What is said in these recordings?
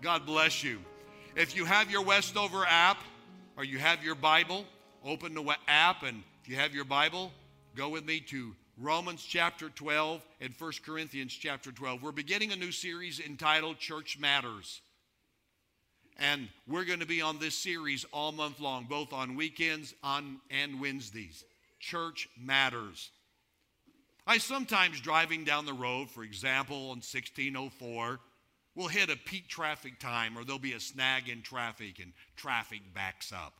God bless you. If you have your Westover app or you have your Bible, open the app, and if you have your Bible, go with me to Romans chapter 12 and 1 Corinthians chapter 12. We're beginning a new series entitled Church Matters. And we're going to be on this series all month long, both on weekends on, and Wednesdays. Church Matters. I sometimes driving down the road, for example, on 1604, will hit a peak traffic time or there'll be a snag in traffic and traffic backs up.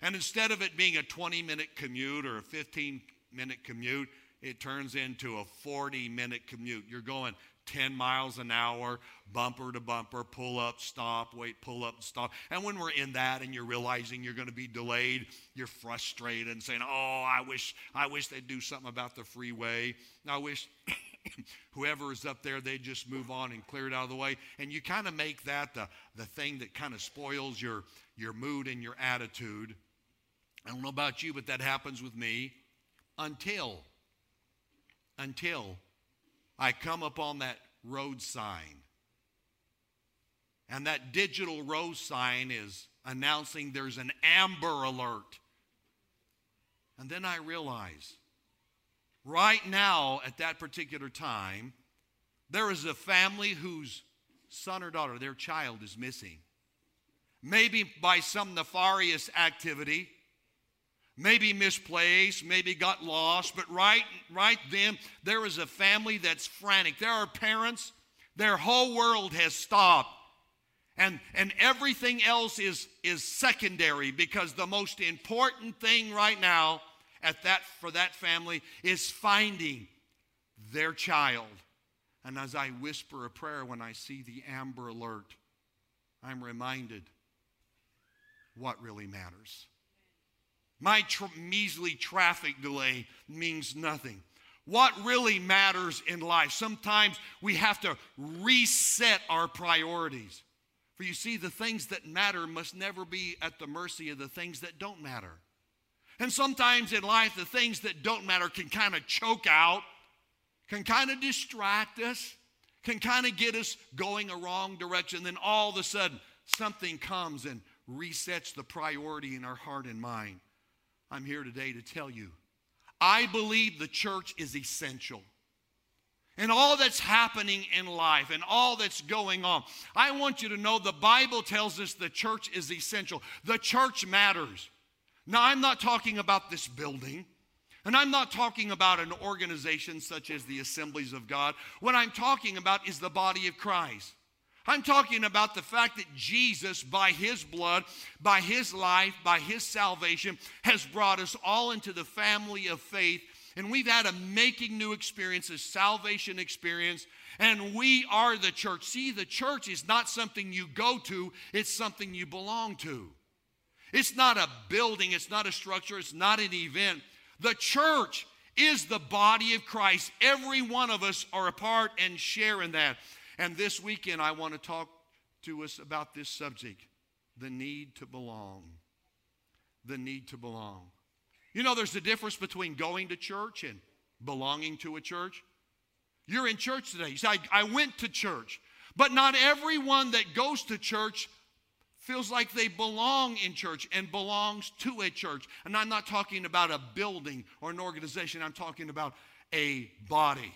And instead of it being a 20 minute commute or a 15 minute commute, it turns into a 40 minute commute. You're going 10 miles an hour, bumper to bumper, pull up, stop, wait, pull up, stop. And when we're in that and you're realizing you're going to be delayed, you're frustrated and saying, "Oh, I wish I wish they'd do something about the freeway. I wish whoever is up there they'd just move on and clear it out of the way." And you kind of make that the the thing that kind of spoils your your mood and your attitude. I don't know about you, but that happens with me until until I come upon that road sign. And that digital road sign is announcing there's an amber alert. And then I realize right now, at that particular time, there is a family whose son or daughter, their child, is missing. Maybe by some nefarious activity, maybe misplaced, maybe got lost, but right, right then, there is a family that's frantic. There are parents, their whole world has stopped. And, and everything else is, is secondary because the most important thing right now at that, for that family is finding their child. And as I whisper a prayer when I see the amber alert, I'm reminded what really matters. My measly traffic delay means nothing. What really matters in life? Sometimes we have to reset our priorities. For you see, the things that matter must never be at the mercy of the things that don't matter. And sometimes in life, the things that don't matter can kind of choke out, can kind of distract us, can kind of get us going a wrong direction. Then all of a sudden, something comes and resets the priority in our heart and mind. I'm here today to tell you I believe the church is essential. And all that's happening in life and all that's going on, I want you to know the Bible tells us the church is essential. The church matters. Now, I'm not talking about this building, and I'm not talking about an organization such as the Assemblies of God. What I'm talking about is the body of Christ. I'm talking about the fact that Jesus, by his blood, by his life, by his salvation, has brought us all into the family of faith. And we've had a making new experience, a salvation experience, and we are the church. See, the church is not something you go to, it's something you belong to. It's not a building, it's not a structure, it's not an event. The church is the body of Christ. Every one of us are a part and share in that. And this weekend, I want to talk to us about this subject the need to belong. The need to belong. You know, there's a difference between going to church and belonging to a church. You're in church today. You say, I, I went to church. But not everyone that goes to church feels like they belong in church and belongs to a church. And I'm not talking about a building or an organization, I'm talking about a body.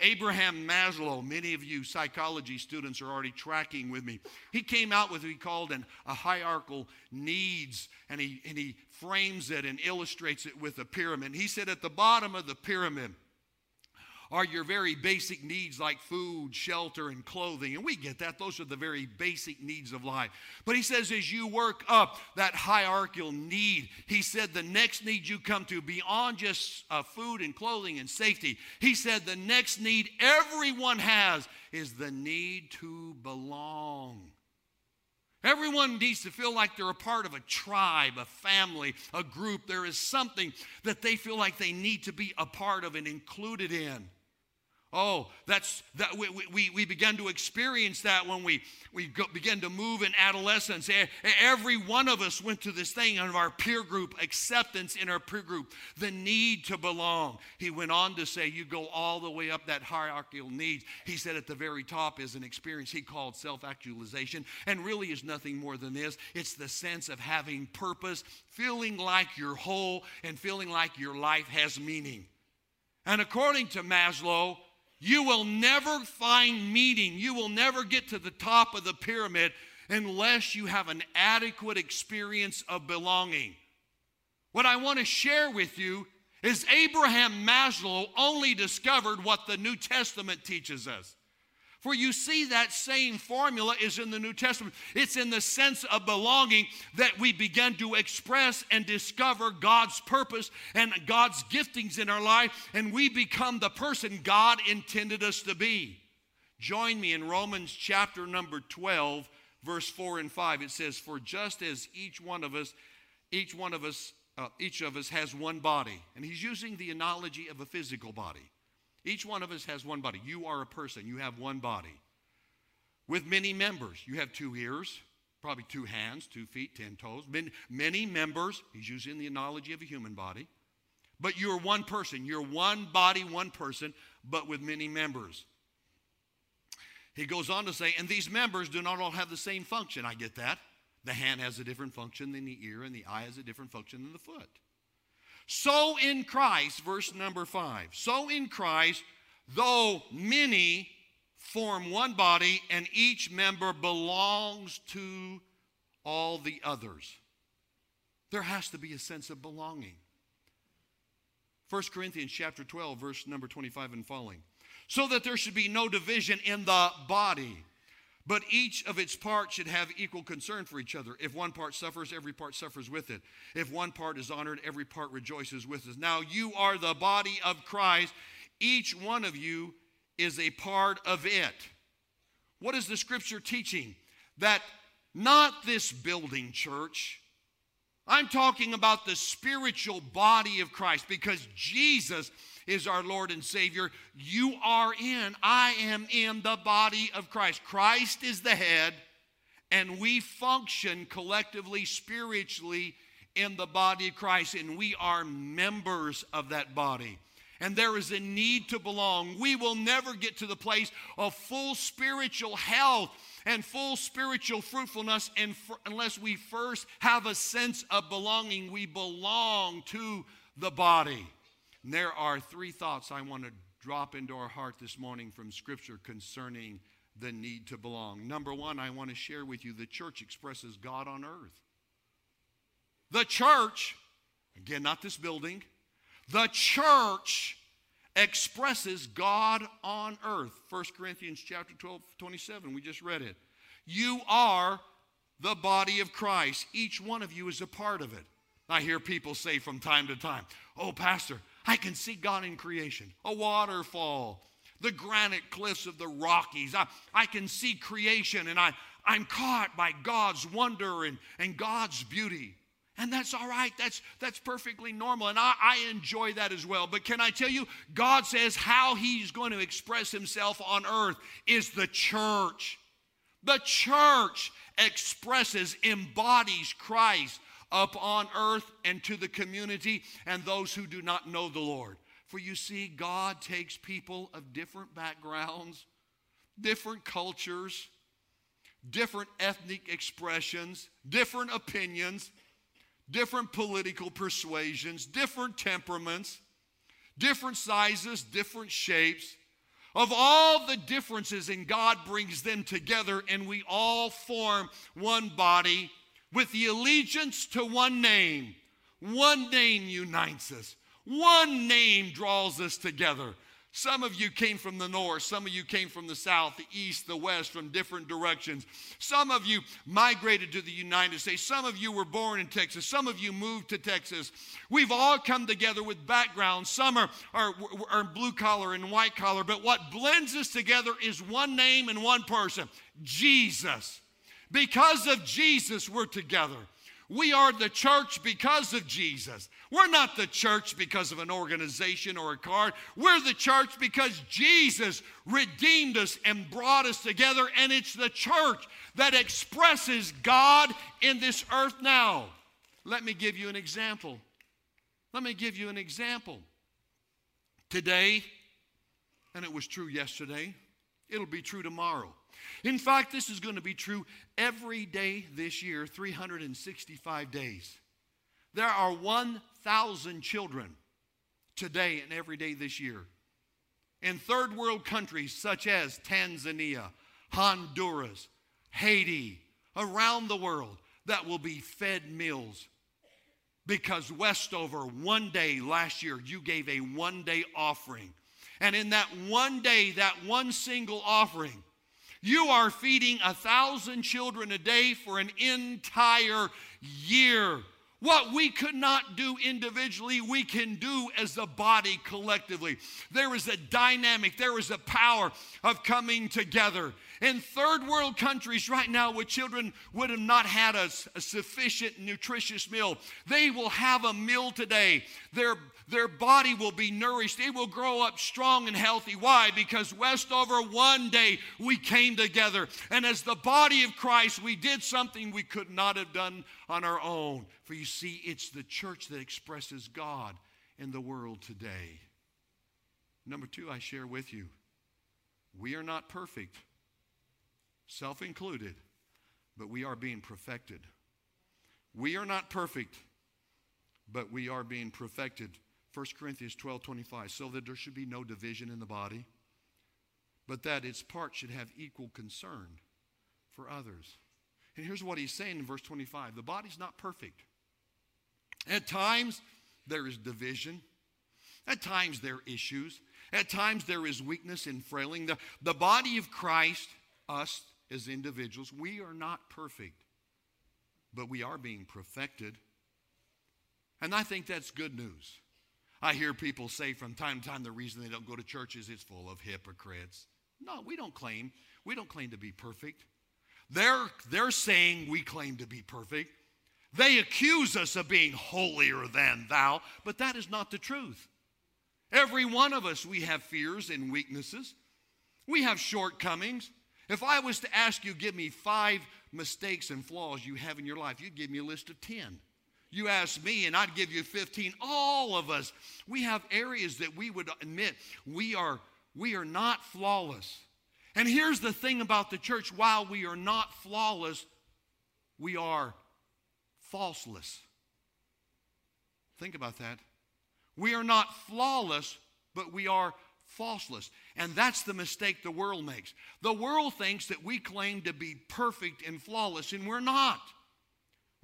Abraham Maslow, many of you psychology students are already tracking with me. He came out with what he called an, a hierarchical needs, and he, and he frames it and illustrates it with a pyramid. He said at the bottom of the pyramid, are your very basic needs like food, shelter, and clothing. And we get that. Those are the very basic needs of life. But he says, as you work up that hierarchical need, he said, the next need you come to beyond just uh, food and clothing and safety, he said, the next need everyone has is the need to belong. Everyone needs to feel like they're a part of a tribe, a family, a group. There is something that they feel like they need to be a part of and included in. Oh, that's that we, we, we began to experience that when we, we go, began to move in adolescence. Every one of us went to this thing of our peer group, acceptance in our peer group, the need to belong. He went on to say, You go all the way up that hierarchical needs. He said at the very top is an experience he called self actualization, and really is nothing more than this it's the sense of having purpose, feeling like you're whole, and feeling like your life has meaning. And according to Maslow, you will never find meaning. You will never get to the top of the pyramid unless you have an adequate experience of belonging. What I want to share with you is Abraham Maslow only discovered what the New Testament teaches us. For you see, that same formula is in the New Testament. It's in the sense of belonging that we begin to express and discover God's purpose and God's giftings in our life, and we become the person God intended us to be. Join me in Romans chapter number 12, verse 4 and 5. It says, For just as each one of us, each one of us, uh, each of us has one body, and he's using the analogy of a physical body. Each one of us has one body. You are a person, you have one body. With many members, you have two ears, probably two hands, two feet, ten toes. Many, many members, he's using the analogy of a human body. But you're one person. You're one body, one person, but with many members. He goes on to say, and these members do not all have the same function. I get that. The hand has a different function than the ear, and the eye has a different function than the foot. So in Christ, verse number five, so in Christ, though many form one body and each member belongs to all the others. There has to be a sense of belonging. 1 Corinthians chapter 12 verse number 25 and following. So that there should be no division in the body, but each of its parts should have equal concern for each other. If one part suffers, every part suffers with it. If one part is honored, every part rejoices with it. Now you are the body of Christ. Each one of you is a part of it. What is the scripture teaching? That not this building church. I'm talking about the spiritual body of Christ because Jesus is our Lord and Savior. You are in, I am in the body of Christ. Christ is the head, and we function collectively, spiritually in the body of Christ, and we are members of that body. And there is a need to belong. We will never get to the place of full spiritual health and full spiritual fruitfulness and unless we first have a sense of belonging. We belong to the body. And there are three thoughts I want to drop into our heart this morning from Scripture concerning the need to belong. Number one, I want to share with you the church expresses God on earth. The church, again, not this building, the church expresses God on earth. 1 Corinthians chapter 12, 27, we just read it. You are the body of Christ. Each one of you is a part of it. I hear people say from time to time, Oh, Pastor, I can see God in creation, a waterfall, the granite cliffs of the Rockies. I, I can see creation and I, I'm caught by God's wonder and, and God's beauty. And that's all right. That's, that's perfectly normal. And I, I enjoy that as well. But can I tell you, God says how He's going to express Himself on earth is the church. The church expresses, embodies Christ up on earth and to the community and those who do not know the Lord. For you see, God takes people of different backgrounds, different cultures, different ethnic expressions, different opinions, different political persuasions, different temperaments, different sizes, different shapes. Of all the differences, and God brings them together, and we all form one body with the allegiance to one name. One name unites us, one name draws us together. Some of you came from the north, some of you came from the south, the east, the west, from different directions. Some of you migrated to the United States. Some of you were born in Texas. Some of you moved to Texas. We've all come together with backgrounds. Some are, are, are blue collar and white collar, but what blends us together is one name and one person Jesus. Because of Jesus, we're together. We are the church because of Jesus. We're not the church because of an organization or a card. We're the church because Jesus redeemed us and brought us together, and it's the church that expresses God in this earth now. Let me give you an example. Let me give you an example. Today, and it was true yesterday, it'll be true tomorrow. In fact, this is going to be true every day this year, 365 days. There are 1,000 children today and every day this year in third world countries such as Tanzania, Honduras, Haiti, around the world that will be fed meals because Westover, one day last year, you gave a one day offering. And in that one day, that one single offering, you are feeding a thousand children a day for an entire year. What we could not do individually, we can do as a body collectively. There is a dynamic, there is a power of coming together. In third world countries right now, where children would have not had a, a sufficient nutritious meal, they will have a meal today. Their, their body will be nourished. They will grow up strong and healthy. Why? Because Westover, one day we came together. And as the body of Christ, we did something we could not have done on our own. For you see, it's the church that expresses God in the world today. Number two, I share with you we are not perfect self included, but we are being perfected. We are not perfect, but we are being perfected. 1 Corinthians 12 25, so that there should be no division in the body, but that its parts should have equal concern for others. And here's what he's saying in verse 25 the body's not perfect. At times, there is division. At times, there are issues. At times, there is weakness and frailing. The, the body of Christ, us, as individuals. We are not perfect, but we are being perfected. And I think that's good news. I hear people say from time to time the reason they don't go to church is it's full of hypocrites. No, we don't claim. We don't claim to be perfect. They're, they're saying we claim to be perfect. They accuse us of being holier than thou, but that is not the truth. Every one of us, we have fears and weaknesses. We have shortcomings. If I was to ask you, give me five mistakes and flaws you have in your life, you'd give me a list of 10. You ask me, and I'd give you 15. All of us, we have areas that we would admit we are, we are not flawless. And here's the thing about the church while we are not flawless, we are falseless. Think about that. We are not flawless, but we are falseless. And that's the mistake the world makes. The world thinks that we claim to be perfect and flawless, and we're not.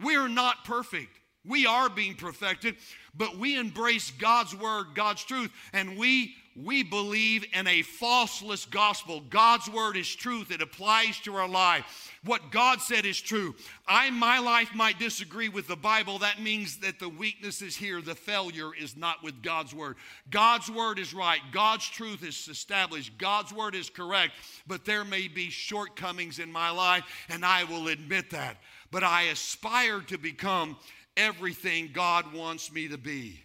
We are not perfect. We are being perfected, but we embrace God's word, God's truth, and we we believe in a falseless gospel. God's word is truth. It applies to our life. What God said is true. I, my life might disagree with the Bible. That means that the weakness is here. The failure is not with God's word. God's word is right. God's truth is established. God's word is correct. But there may be shortcomings in my life, and I will admit that. But I aspire to become everything God wants me to be.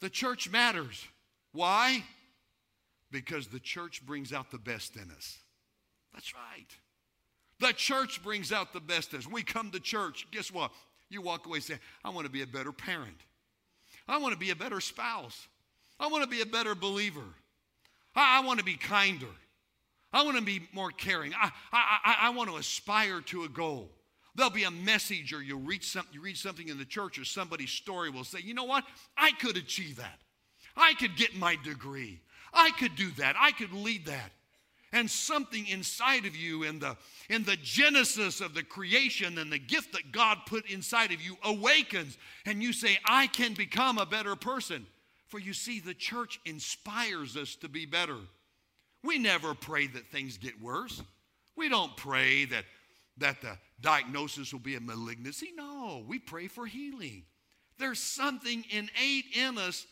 The church matters. Why? Because the church brings out the best in us. That's right. The church brings out the best in us. We come to church, guess what? You walk away saying, I want to be a better parent. I want to be a better spouse. I want to be a better believer. I, I want to be kinder. I want to be more caring. I, I, I, want to aspire to a goal. There'll be a message, or you'll read, some, you read something in the church, or somebody's story will say, you know what? I could achieve that. I could get my degree. I could do that. I could lead that. And something inside of you in the in the genesis of the creation and the gift that God put inside of you awakens and you say I can become a better person. For you see the church inspires us to be better. We never pray that things get worse. We don't pray that that the diagnosis will be a malignancy. No, we pray for healing. There's something innate in us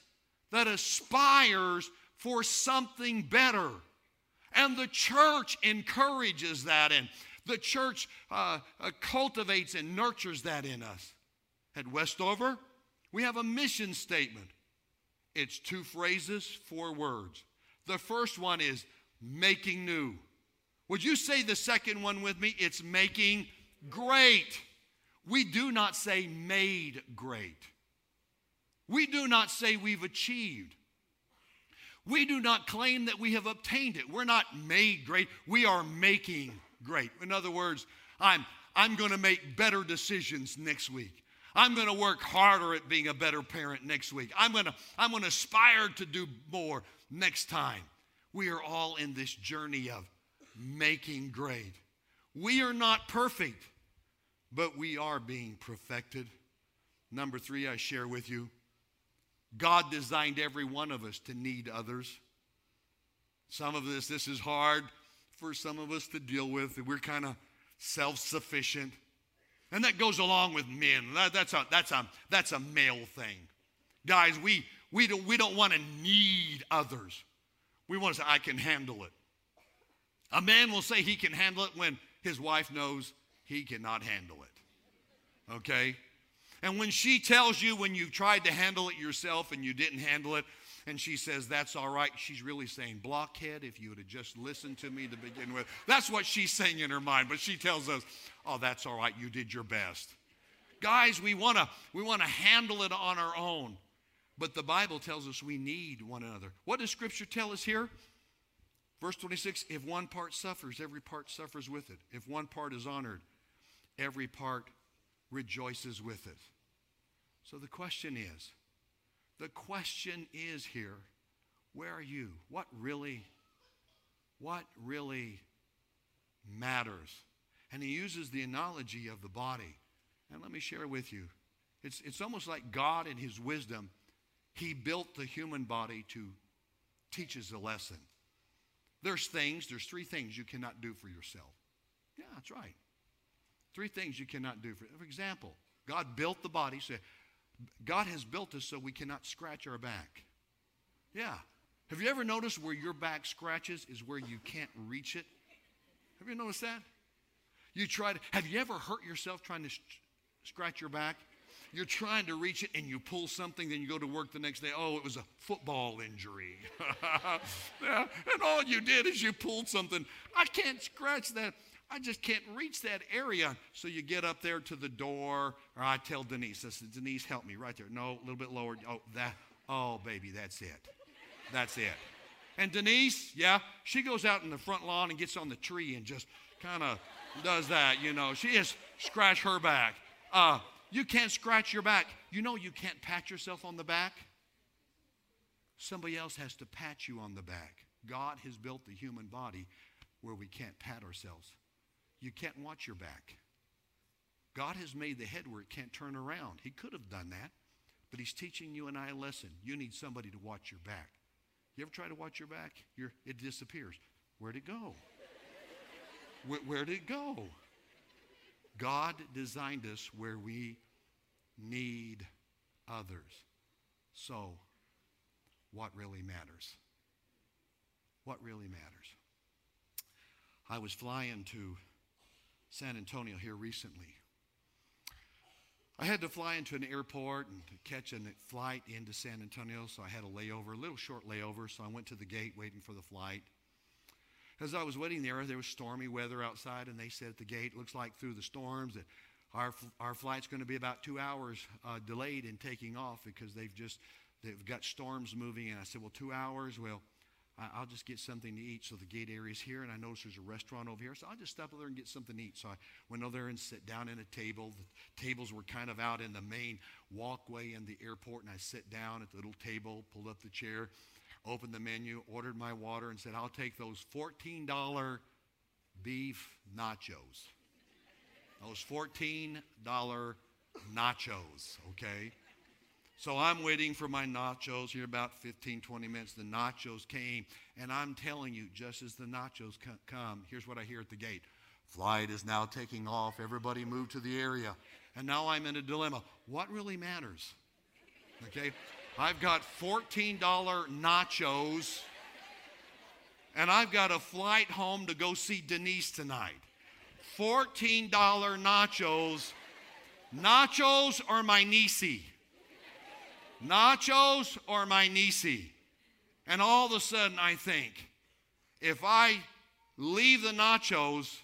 that aspires for something better. And the church encourages that. And The church uh, uh, cultivates and nurtures that in us. At Westover, we have a mission statement. It's two phrases, four words. The first one is making new. Would you say the second one with me? It's making great. We do not say made great. We do not say we've achieved. We do not claim that we have obtained it. We're not made great. We are making great. In other words, I'm, I'm going to make better decisions next week. I'm going to work harder at being a better parent next week. I'm going to I'm going to aspire to do more next time. We are all in this journey of making great. We are not perfect, but we are being perfected. Number 3 I share with you. God designed every one of us to need others. Some of this this is hard for some of us to deal with. We're kind of self-sufficient. And that goes along with men. That, that's, a, that's, a, that's a male thing. Guys, we, we don't, we don't want to need others. We want to say, I can handle it. A man will say he can handle it when his wife knows he cannot handle it. Okay? And when she tells you when you've tried to handle it yourself and you didn't handle it, and she says, That's all right, she's really saying, Blockhead, if you would have just listened to me to begin with. That's what she's saying in her mind, but she tells us, Oh, that's all right, you did your best. Guys, we want to we want to handle it on our own. But the Bible tells us we need one another. What does Scripture tell us here? Verse 26 If one part suffers, every part suffers with it. If one part is honored, every part rejoices with it. So the question is the question is here where are you? What really, what really matters? And he uses the analogy of the body. And let me share with you. It's, it's almost like God, in his wisdom, he built the human body to teach us a lesson. There's things, there's three things you cannot do for yourself. Yeah, that's right. Three things you cannot do for For example, God built the body, so God has built us so we cannot scratch our back. Yeah. Have you ever noticed where your back scratches is where you can't reach it? Have you noticed that? You tried. Have you ever hurt yourself trying to sh- scratch your back? You're trying to reach it and you pull something, then you go to work the next day. Oh, it was a football injury. yeah. And all you did is you pulled something. I can't scratch that. I just can't reach that area. So you get up there to the door, or I tell Denise, I said, Denise, help me right there. No, a little bit lower. Oh, that, oh, baby, that's it. That's it. And Denise, yeah, she goes out in the front lawn and gets on the tree and just kind of does that, you know. She just scratch her back. Uh, you can't scratch your back. You know you can't pat yourself on the back. Somebody else has to pat you on the back. God has built the human body where we can't pat ourselves you can't watch your back. God has made the head where it can't turn around. He could have done that, but He's teaching you and I a lesson. You need somebody to watch your back. You ever try to watch your back? You're, it disappears. Where'd it go? where, where'd it go? God designed us where we need others. So, what really matters? What really matters? I was flying to San Antonio here recently. I had to fly into an airport and catch a flight into San Antonio, so I had a layover, a little short layover, so I went to the gate waiting for the flight. As I was waiting there, there was stormy weather outside, and they said at the gate, looks like through the storms that our, our flight's going to be about two hours uh, delayed in taking off because they've just, they've got storms moving. And I said, well, two hours? Well, I'll just get something to eat. So the gate area is here, and I notice there's a restaurant over here. So I'll just stop over there and get something to eat. So I went over there and sat down at a table. The tables were kind of out in the main walkway in the airport, and I sat down at the little table, pulled up the chair, opened the menu, ordered my water, and said, I'll take those $14 beef nachos. Those $14 nachos, okay? So I'm waiting for my nachos here about 15, 20 minutes. The nachos came, and I'm telling you, just as the nachos come, here's what I hear at the gate Flight is now taking off. Everybody move to the area. And now I'm in a dilemma. What really matters? Okay? I've got $14 nachos, and I've got a flight home to go see Denise tonight. $14 nachos. Nachos or my niecey? Nachos or my niecey? And all of a sudden I think, if I leave the nachos,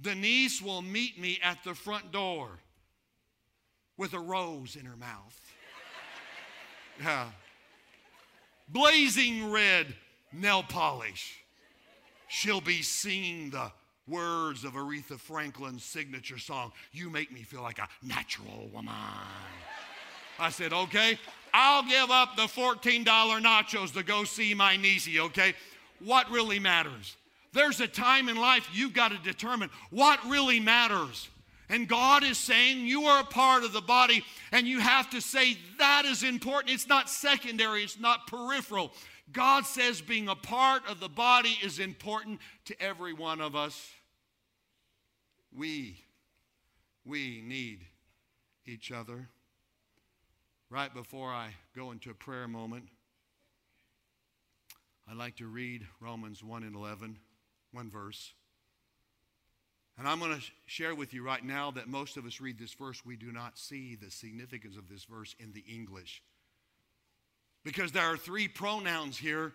Denise will meet me at the front door with a rose in her mouth. Yeah. Blazing red nail polish. She'll be singing the words of Aretha Franklin's signature song, You Make Me Feel Like a Natural Woman. I said, Okay, I'll give up the $14 nachos to go see my niecey, okay? What really matters? There's a time in life you've got to determine what really matters. And God is saying you are a part of the body, and you have to say that is important. It's not secondary, it's not peripheral. God says being a part of the body is important to every one of us. We, we need each other. Right before I go into a prayer moment, I'd like to read Romans 1 and 11, one verse. And I'm going to share with you right now that most of us read this verse, we do not see the significance of this verse in the English. Because there are three pronouns here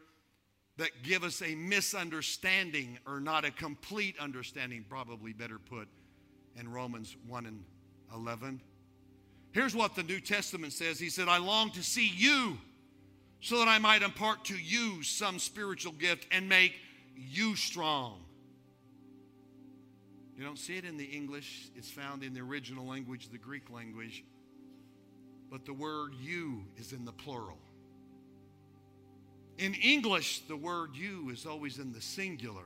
that give us a misunderstanding or not a complete understanding, probably better put, in Romans 1 and 11. Here's what the New Testament says He said, I long to see you so that I might impart to you some spiritual gift and make you strong. You don't see it in the English, it's found in the original language, the Greek language. But the word you is in the plural. In English, the word you is always in the singular.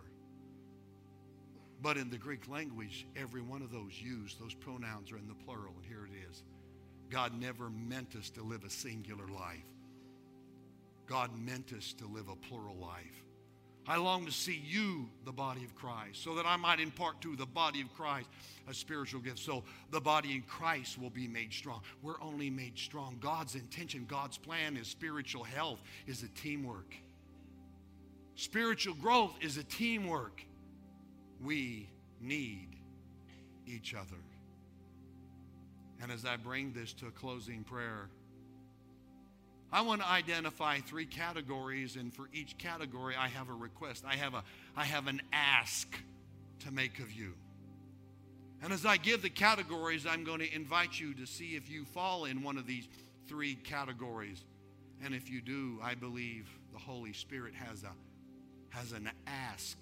But in the Greek language, every one of those yous, those pronouns are in the plural, and here it is. God never meant us to live a singular life. God meant us to live a plural life. I long to see you, the body of Christ, so that I might impart to the body of Christ a spiritual gift. So the body in Christ will be made strong. We're only made strong. God's intention, God's plan is spiritual health, is a teamwork. Spiritual growth is a teamwork. We need each other. And as I bring this to a closing prayer, I want to identify three categories, and for each category, I have a request. I have, a, I have an ask to make of you. And as I give the categories, I'm going to invite you to see if you fall in one of these three categories. And if you do, I believe the Holy Spirit has, a, has an ask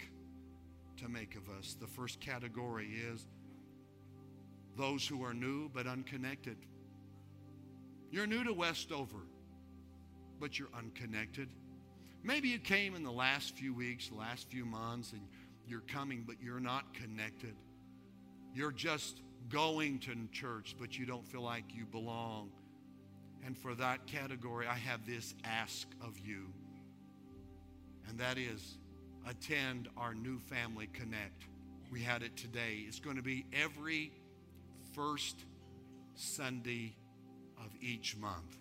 to make of us. The first category is those who are new but unconnected. You're new to Westover but you're unconnected. Maybe you came in the last few weeks, last few months, and you're coming, but you're not connected. You're just going to church, but you don't feel like you belong. And for that category, I have this ask of you, and that is attend our new family connect. We had it today. It's going to be every first Sunday of each month.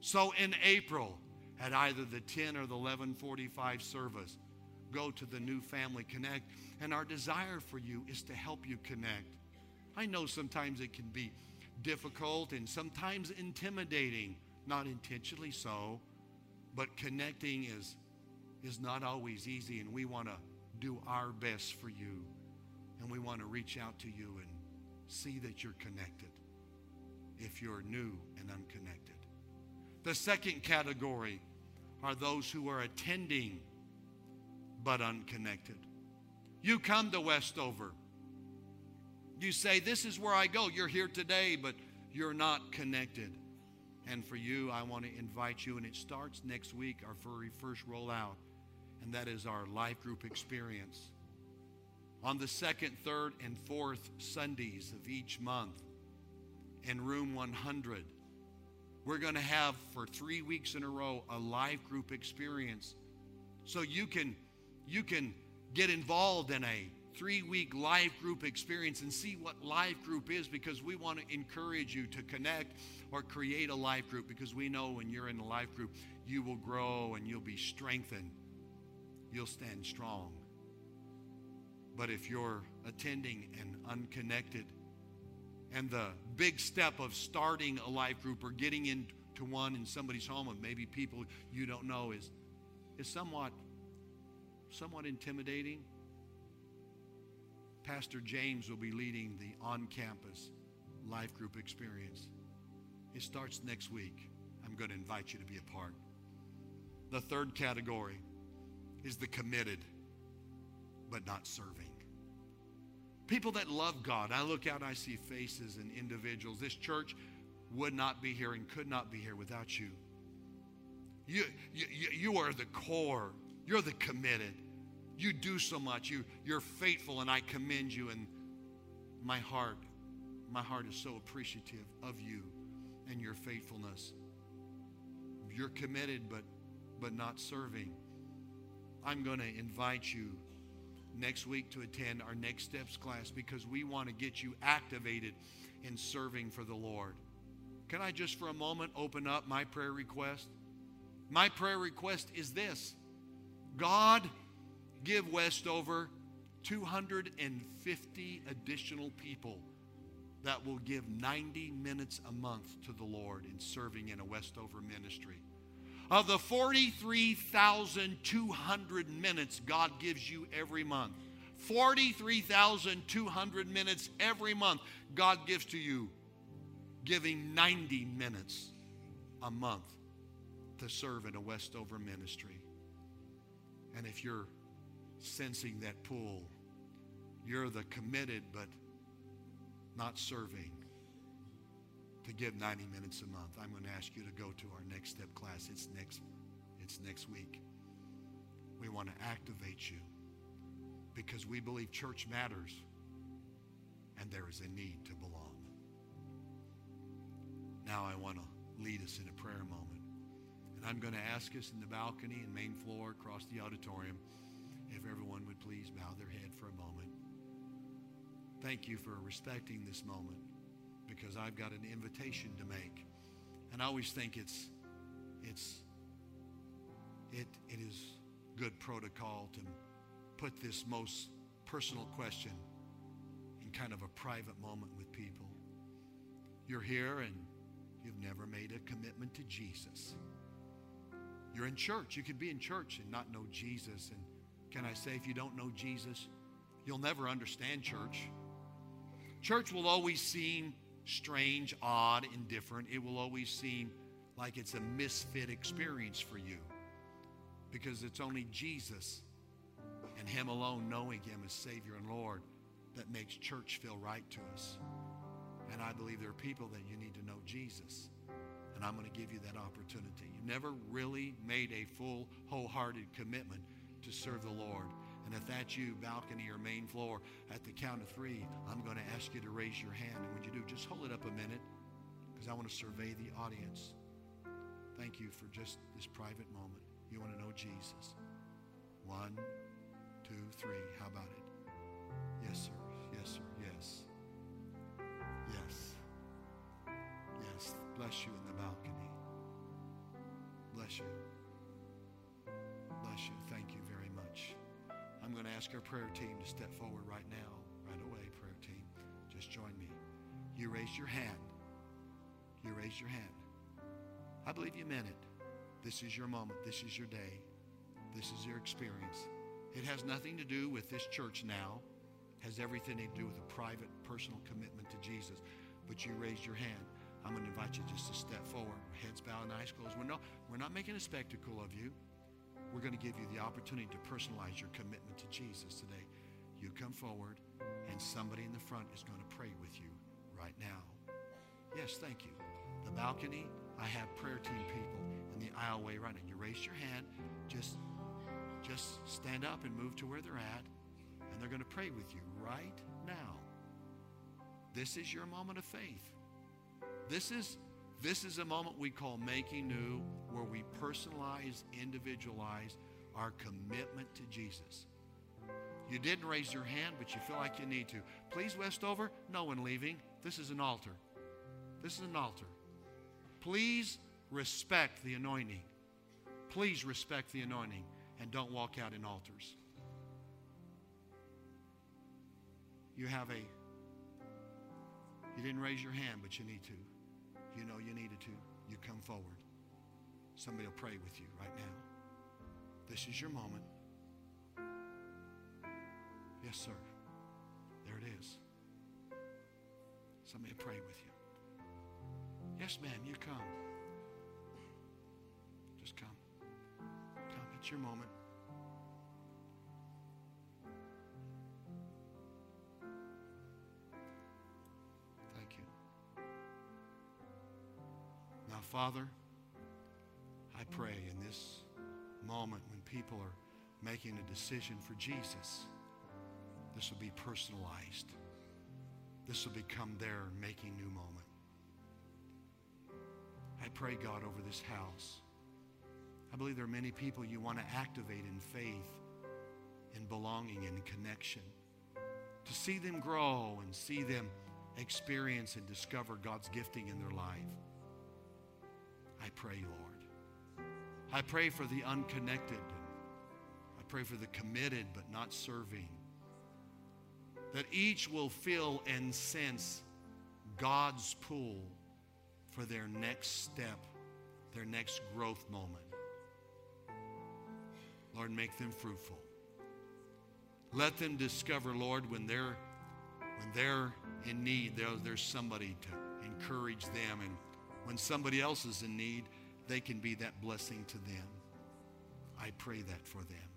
So in April, at either the 10 or the 1145 service, go to the New Family Connect. And our desire for you is to help you connect. I know sometimes it can be difficult and sometimes intimidating, not intentionally so, but connecting is, is not always easy, and we want to do our best for you. And we want to reach out to you and see that you're connected if you're new and unconnected. The second category are those who are attending but unconnected. You come to Westover. You say, This is where I go. You're here today, but you're not connected. And for you, I want to invite you, and it starts next week, our very first rollout, and that is our life group experience. On the second, third, and fourth Sundays of each month in room 100, we're going to have for three weeks in a row a live group experience. So you can you can get involved in a three week live group experience and see what live group is because we want to encourage you to connect or create a live group because we know when you're in a live group, you will grow and you'll be strengthened. You'll stand strong. But if you're attending and unconnected. And the big step of starting a life group or getting into one in somebody's home of maybe people you don't know is, is somewhat, somewhat intimidating. Pastor James will be leading the on campus life group experience. It starts next week. I'm going to invite you to be a part. The third category is the committed but not serving. People that love God. I look out, I see faces and individuals. This church would not be here and could not be here without you. You, you, you are the core. You're the committed. You do so much. You, you're faithful, and I commend you. And my heart, my heart is so appreciative of you and your faithfulness. You're committed, but, but not serving. I'm going to invite you next week to attend our Next Steps class because we want to get you activated in serving for the Lord. Can I just for a moment open up my prayer request? My prayer request is this God, give Westover 250 additional people that will give 90 minutes a month to the Lord in serving in a Westover ministry. Of the 43,200 minutes God gives you every month, 43,200 minutes every month God gives to you, giving 90 minutes a month to serve in a Westover ministry. And if you're sensing that pull, you're the committed but not serving to give 90 minutes a month. I'm going to ask you to go to our next step class. It's next it's next week. We want to activate you because we believe church matters and there is a need to belong. Now I want to lead us in a prayer moment. And I'm going to ask us in the balcony and main floor across the auditorium if everyone would please bow their head for a moment. Thank you for respecting this moment because I've got an invitation to make. And I always think it's it's it it is good protocol to put this most personal question in kind of a private moment with people. You're here and you've never made a commitment to Jesus. You're in church. You could be in church and not know Jesus. And can I say, if you don't know Jesus, you'll never understand church. Church will always seem strange, odd, indifferent. It will always seem like it's a misfit experience for you because it's only Jesus and Him alone, knowing Him as Savior and Lord, that makes church feel right to us. And I believe there are people that you need to know Jesus. And I'm going to give you that opportunity. You never really made a full, wholehearted commitment to serve the Lord. And if that's you, balcony or main floor, at the count of three, I'm going to ask you to raise your hand. And when you do, just hold it up a minute because I want to survey the audience. Thank you for just this private moment. You want to know Jesus. One, two, three. How about it? Yes, sir. Yes, sir. Yes. Yes. Yes. Bless you in the balcony. Bless you. Bless you. Thank you. I'm going to ask our prayer team to step forward right now. Right away, prayer team. Just join me. You raised your hand. You raised your hand. I believe you meant it. This is your moment. This is your day. This is your experience. It has nothing to do with this church now. It has everything to do with a private, personal commitment to Jesus. But you raised your hand. I'm going to invite you just to step forward. Heads bowed and eyes closed. We're not, we're not making a spectacle of you. We're going to give you the opportunity to personalize your commitment to Jesus today. You come forward, and somebody in the front is going to pray with you right now. Yes, thank you. The balcony, I have prayer team people in the aisleway right now. You raise your hand, just, just stand up and move to where they're at, and they're going to pray with you right now. This is your moment of faith. This is this is a moment we call making new, where we personalize, individualize our commitment to Jesus. You didn't raise your hand, but you feel like you need to. Please, Westover, no one leaving. This is an altar. This is an altar. Please respect the anointing. Please respect the anointing and don't walk out in altars. You have a You didn't raise your hand, but you need to. You know you needed to. You come forward. Somebody will pray with you right now. This is your moment. Yes, sir. There it is. Somebody pray with you. Yes, ma'am, you come. Just come. Come. It's your moment. Thank you. Now, Father, pray in this moment when people are making a decision for Jesus, this will be personalized. This will become their making new moment. I pray, God, over this house. I believe there are many people you want to activate in faith, in belonging, in connection, to see them grow and see them experience and discover God's gifting in their life. I pray, Lord. I pray for the unconnected. I pray for the committed but not serving. That each will feel and sense God's pull for their next step, their next growth moment. Lord, make them fruitful. Let them discover, Lord, when they're when they're in need, there's somebody to encourage them. And when somebody else is in need, they can be that blessing to them. I pray that for them.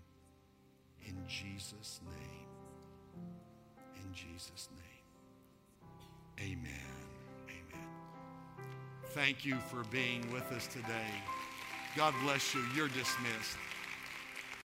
In Jesus' name. In Jesus' name. Amen. Amen. Thank you for being with us today. God bless you. You're dismissed.